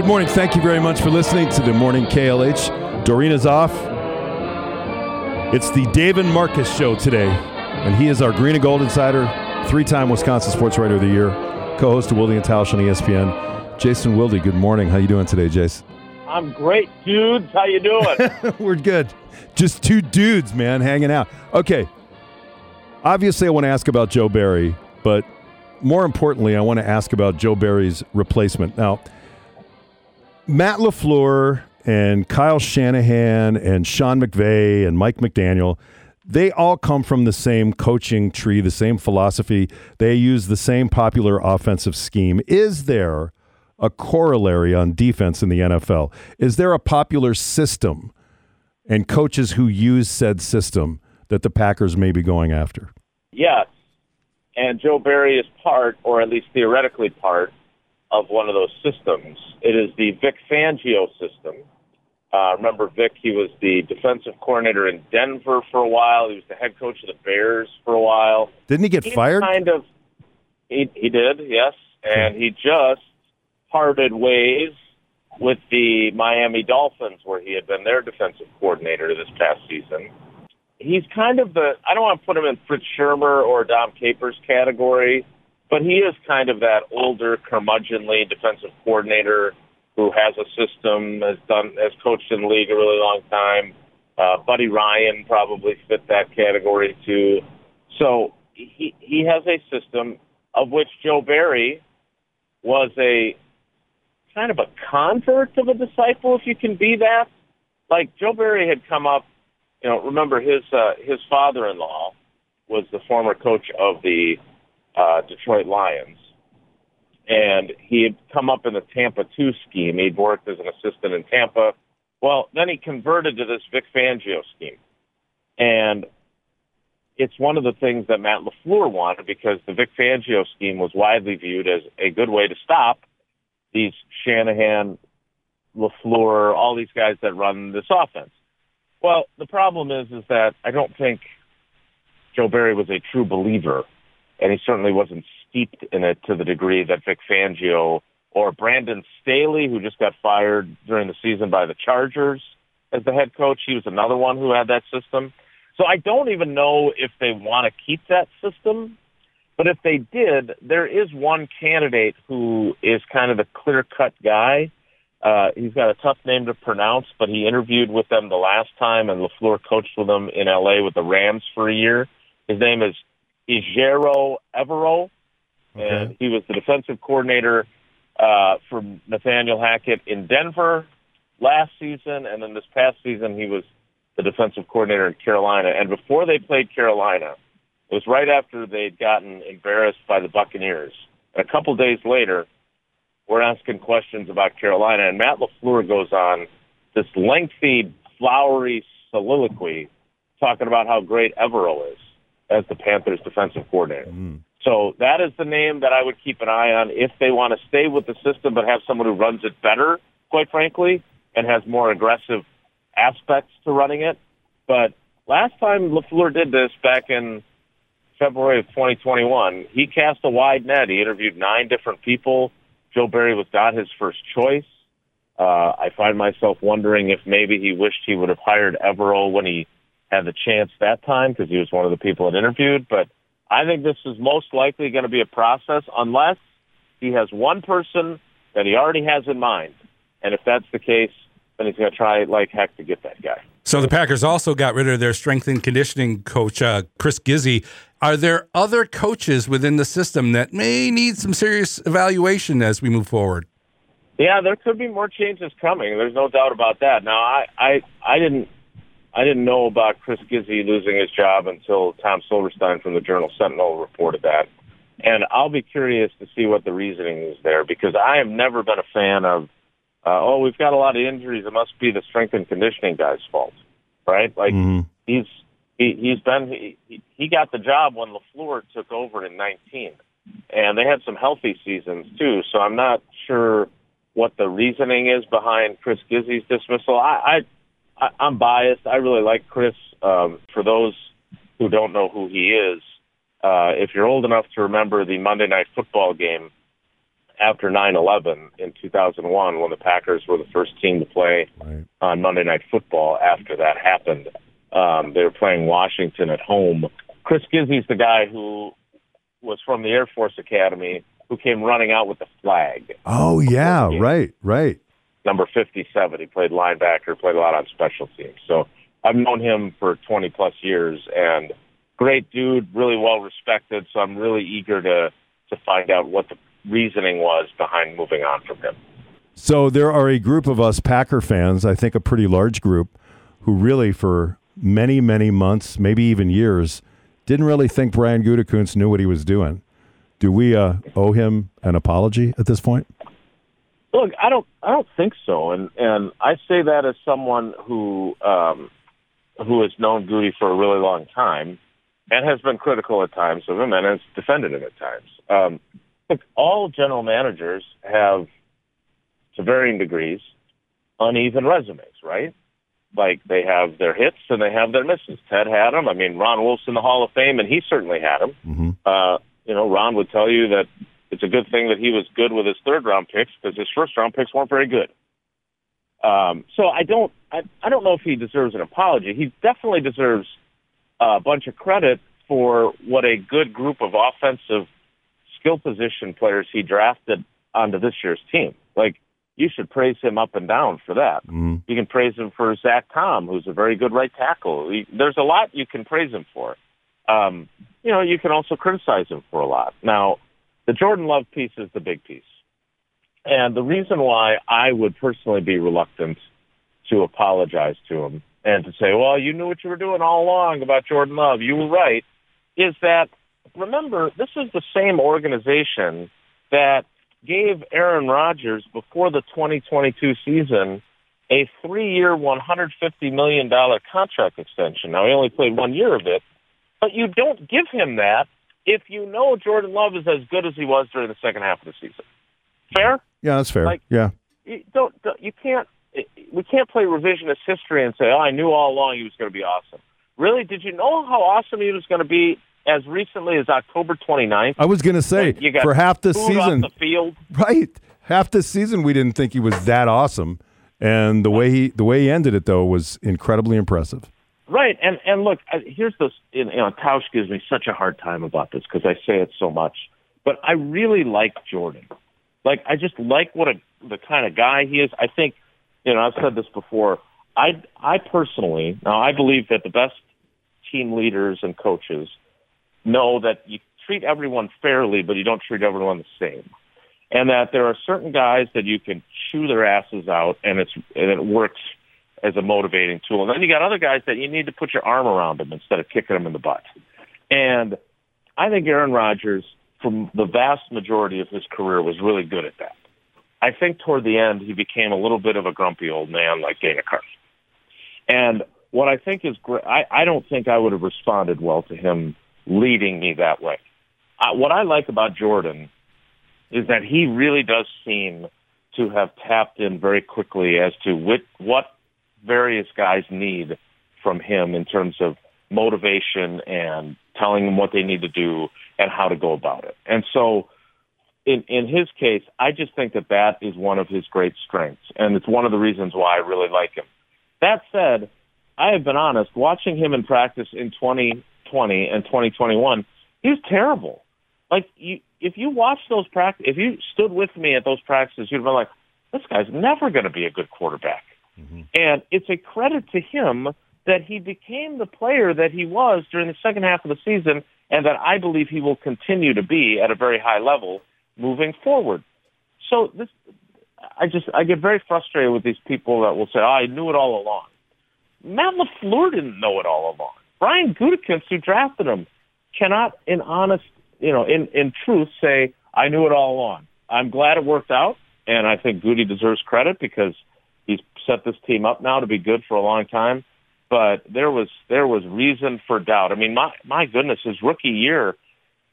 Good morning. Thank you very much for listening to the morning KLH. Doreena's off. It's the David Marcus show today, and he is our Green and Gold insider, three-time Wisconsin Sports Writer of the Year, co-host of Wilde and Tausch on ESPN. Jason Wilde, good morning. How you doing today, Jason? I'm great, dudes. How you doing? We're good. Just two dudes, man, hanging out. Okay. Obviously, I want to ask about Joe Barry, but more importantly, I want to ask about Joe Barry's replacement. Now, Matt LaFleur and Kyle Shanahan and Sean McVay and Mike McDaniel, they all come from the same coaching tree, the same philosophy. They use the same popular offensive scheme. Is there a corollary on defense in the NFL? Is there a popular system and coaches who use said system that the Packers may be going after? Yes. And Joe Barry is part, or at least theoretically part, of one of those systems. It is the Vic Fangio system. Uh, remember Vic? He was the defensive coordinator in Denver for a while. He was the head coach of the Bears for a while. Didn't he get He fired? Kind of. He he did, yes, and he just parted ways with the Miami Dolphins, where he had been their defensive coordinator this past season. He's kind of the. I don't want to put him in Fritz Shurmur or Dom Capers category, but he is kind of that older, curmudgeonly defensive coordinator who has a system, has done, has coached in the league a really long time. Uh, Buddy Ryan probably fit that category too. So he he has a system of which Joe Barry was a kind of a convert of a disciple, if you can be that. Like Joe Barry had come up, you know. Remember his uh, his father-in-law was the former coach of the uh, Detroit Lions, and he had come up in the Tampa two scheme. He'd worked as an assistant in Tampa. Well, then he converted to this Vic Fangio scheme, and it's one of the things that Matt LaFleur wanted because the Vic Fangio scheme was widely viewed as a good way to stop these Shanahan, LaFleur, all these guys that run this offense. Well, the problem is, is that I don't think Joe Barry was a true believer, and he certainly wasn't steeped in it to the degree that Vic Fangio or Brandon Staley, who just got fired during the season by the Chargers as the head coach, he was another one who had that system. So I don't even know if they want to keep that system. But if they did, there is one candidate who is kind of the clear cut guy. Uh, he's got a tough name to pronounce, but he interviewed with them the last time, and LaFleur coached with them in LA with the Rams for a year. His name is Ejiro Evero, and he was the defensive coordinator uh, for Nathaniel Hackett in Denver last season, and then this past season he was the defensive coordinator in Carolina. And before they played Carolina, it was right after they'd gotten embarrassed by the Buccaneers. And a couple days later, we're asking questions about Carolina, and Matt LaFleur goes on this lengthy, flowery soliloquy talking about how great Evero is as the Panthers' defensive coordinator. So that is the name that I would keep an eye on if they want to stay with the system but have someone who runs it better, quite frankly, and has more aggressive aspects to running it. But last time LaFleur did this back in February of 2021, he cast a wide net. He interviewed nine different people. Joe Barry was not his first choice. Uh, I find myself wondering if maybe he wished he would have hired Evero when he had the chance that time because he was one of the people that interviewed. But I think this is most likely going to be a process unless he has one person that he already has in mind. And if that's the case, then he's going to try like heck to get that guy. So the Packers also got rid of their strength and conditioning coach, uh, Chris Gizzi. Are there other coaches within the system that may need some serious evaluation as we move forward? Yeah, there could be more changes coming. There's no doubt about that. Now, I, I, I didn't, I didn't know about Chris Gizzi losing his job until Tom Silverstein from the Journal Sentinel reported that, and I'll be curious to see what the reasoning is there because I have never been a fan of. Uh, oh, we've got a lot of injuries. It must be the strength and conditioning guy's fault, right? Like he's he, he's been he, he got the job when Lafleur took over in 19, and they had some healthy seasons too. So I'm not sure what the reasoning is behind Chris Gizzi's dismissal. I, I, I I'm biased. I really like Chris. Um, for those who don't know who he is, uh, if you're old enough to remember the Monday Night Football game after 9/11 in 2001, when the Packers were the first team to play Right. on Monday Night Football. After that happened, um, they were playing Washington at home. Chris Gizzi's the guy who was from the Air Force Academy who came running out with the flag, Oh Yeah. right, right. Number 57. He played linebacker, played a lot on special teams. So I've known him for 20 plus years, and great dude, really well respected. So I'm really eager to to find out what the reasoning was behind moving on from him. So there are a group of us Packer fans, I think a pretty large group, who really for many, many months, maybe even years, didn't really think Brian Gutekunst knew what he was doing. Do we uh, owe him an apology at this point? Look, I don't, I don't think so, and and I say that as someone who um, who has known Goody for a really long time, and has been critical at times of him, and has defended him at times. Um, look, all general managers have, to varying degrees, uneven resumes, right? Like they have their hits and they have their misses. Ted had them. I mean, Ron Wolf's in the Hall of Fame, and he certainly had them. hmm Uh, you know, Ron would tell you that it's a good thing that he was good with his third round picks because his first round picks weren't very good. Um, so I don't, I, I don't know if he deserves an apology. He definitely deserves a bunch of credit for what a good group of offensive skill position players he drafted onto this year's team. Like you should praise him up and down for that. mm You can praise him for Zach Tom, who's a very good right tackle. He, there's a lot you can praise him for. Um, you know, you can also criticize him for a lot. Now, the Jordan Love piece is the big piece. And the reason why I would personally be reluctant to apologize to him and to say, well, you knew what you were doing all along about Jordan Love. You were right. Is that, remember, this is the same organization that gave Aaron Rodgers before the 2022 season a three-year, $150 million contract extension. Now, he only played one year of it, but you don't give him that if you know Jordan Love is as good as he was during the second half of the season. Fair? Yeah, that's fair. Like- yeah. You don't, don't you can't we can't play revisionist history and say, "Oh, I knew all along he was going to be awesome." Really? Did you know how awesome he was going to be as recently as October 29th? I was going to say, You got for half the season, the field. right? Half the season, we didn't think he was that awesome. And the way he the way he ended it though was incredibly impressive. Right, and and look, here's this. You know, Tausch gives me such a hard time about this because I say it so much, but I really like Jordan. Like, I just like what a the kind of guy he is. I think, you know, I've said this before. I I personally now I believe that the best team leaders and coaches know that you treat everyone fairly, but you don't treat everyone the same. And that there are certain guys that you can chew their asses out, and it's and it works as a motivating tool. And then you got other guys that you need to put your arm around them instead of kicking them in the butt. And I think Aaron Rodgers, from the vast majority of his career, was really good at that. I think toward the end he became a little bit of a grumpy old man like Dana Carvey. And what I think is great, I, I don't think I would have responded well to him leading me that way. Uh, what I like about Jordan is that he really does seem to have tapped in very quickly as to what various guys need from him in terms of motivation and telling them what they need to do and how to go about it. And so in in his case, I just think that that is one of his great strengths and it's one of the reasons why I really like him. That said, I have been honest, watching him in practice in 2020 and 2021, he was terrible. Like you if you watch those practice if you stood with me at those practices, you'd have been like, this guy's never going to be a good quarterback. Mm-hmm. And it's a credit to him that he became the player that he was during the second half of the season and that I believe he will continue to be at a very high level moving forward. So this I just I get very frustrated with these people that will say, oh, I knew it all along. Matt LaFleur didn't know it all along. Brian Gutekunst, who drafted him, cannot in honest you know, in, in truth say, I knew it all along. I'm glad it worked out and I think Goody deserves credit because set this team up now to be good for a long time. But there was there was reason for doubt. I mean, my my goodness, his rookie year,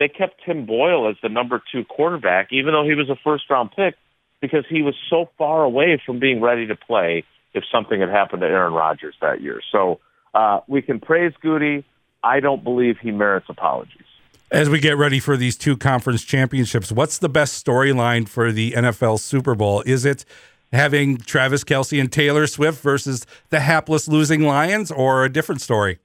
they kept Tim Boyle as the number two quarterback, even though he was a first round pick, because he was so far away from being ready to play if something had happened to Aaron Rodgers that year. So uh, we can praise Goody. I don't believe he merits apologies. As we get ready for these two conference championships, what's the best storyline for the NFL Super Bowl? Is it having Travis Kelce and Taylor Swift versus the hapless losing Lions, or a different story?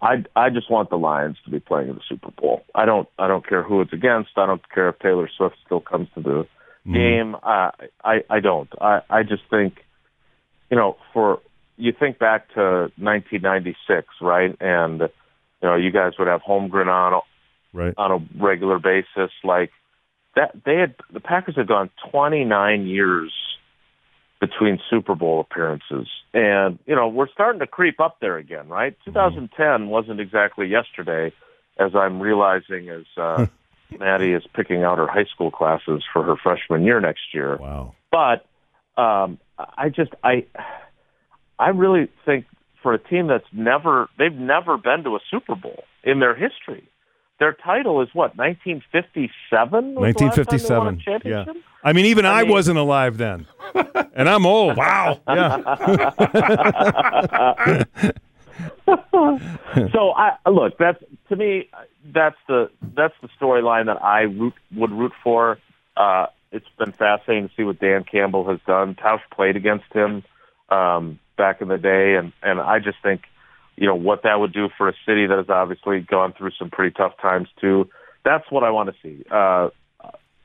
I I just want the Lions to be playing in the Super Bowl. I don't I don't care who it's against. I don't care if Taylor Swift still comes to the mm. game. Uh, I I don't. I I just think, you know, for you think back to 1996, right? And you know, you guys would have Holmgren on right. on a regular basis. Like that, they had the Packers had gone 29 years between Super Bowl appearances, and you know we're starting to creep up there again, right? Mm-hmm. 2010 wasn't exactly yesterday, as I'm realizing as uh, Maddie is picking out her high school classes for her freshman year next year. Wow! But um, I just I I really think for a team that's never they've never been to a Super Bowl in their history their title is what 1957. 1957. Yeah. I mean, even I, I mean, wasn't alive then, and I'm old. Wow. Yeah. so I look. That's to me. That's the that's the storyline that I root, would root for. Uh, it's been fascinating to see what Dan Campbell has done. Tausch played against him um, back in the day, and and I just think you know, what that would do for a city that has obviously gone through some pretty tough times too. That's what I want to see. Uh,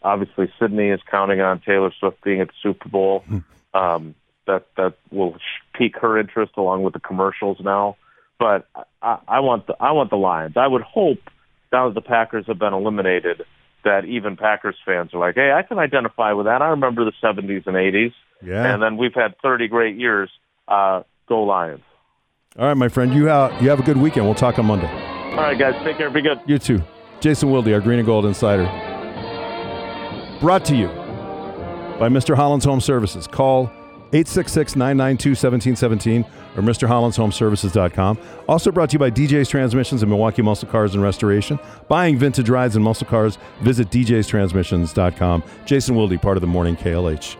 obviously, Sydney is counting on Taylor Swift being at the Super Bowl. Hmm. Um, that that will pique her interest along with the commercials now. But I, I want the I want the Lions. I would hope now that the Packers have been eliminated, that even Packers fans are like, hey, I can identify with that. I remember the '70s and '80s, yeah. and then we've had 30 great years. Uh, go Lions. All right, my friend. You have, you have a good weekend. We'll talk on Monday. All right, guys. Take care. Be good. You too. Jason Wilde, our Green and Gold Insider. Brought to you by Mr. Holland's Home Services. Call 866 992 1717 or MrHollandsHomeservices.com. Also brought to you by DJ's Transmissions and Milwaukee Muscle Cars and Restoration. Buying vintage rides and muscle cars, visit DJ's Transmissions.com. Jason Wilde, part of the Morning KLH.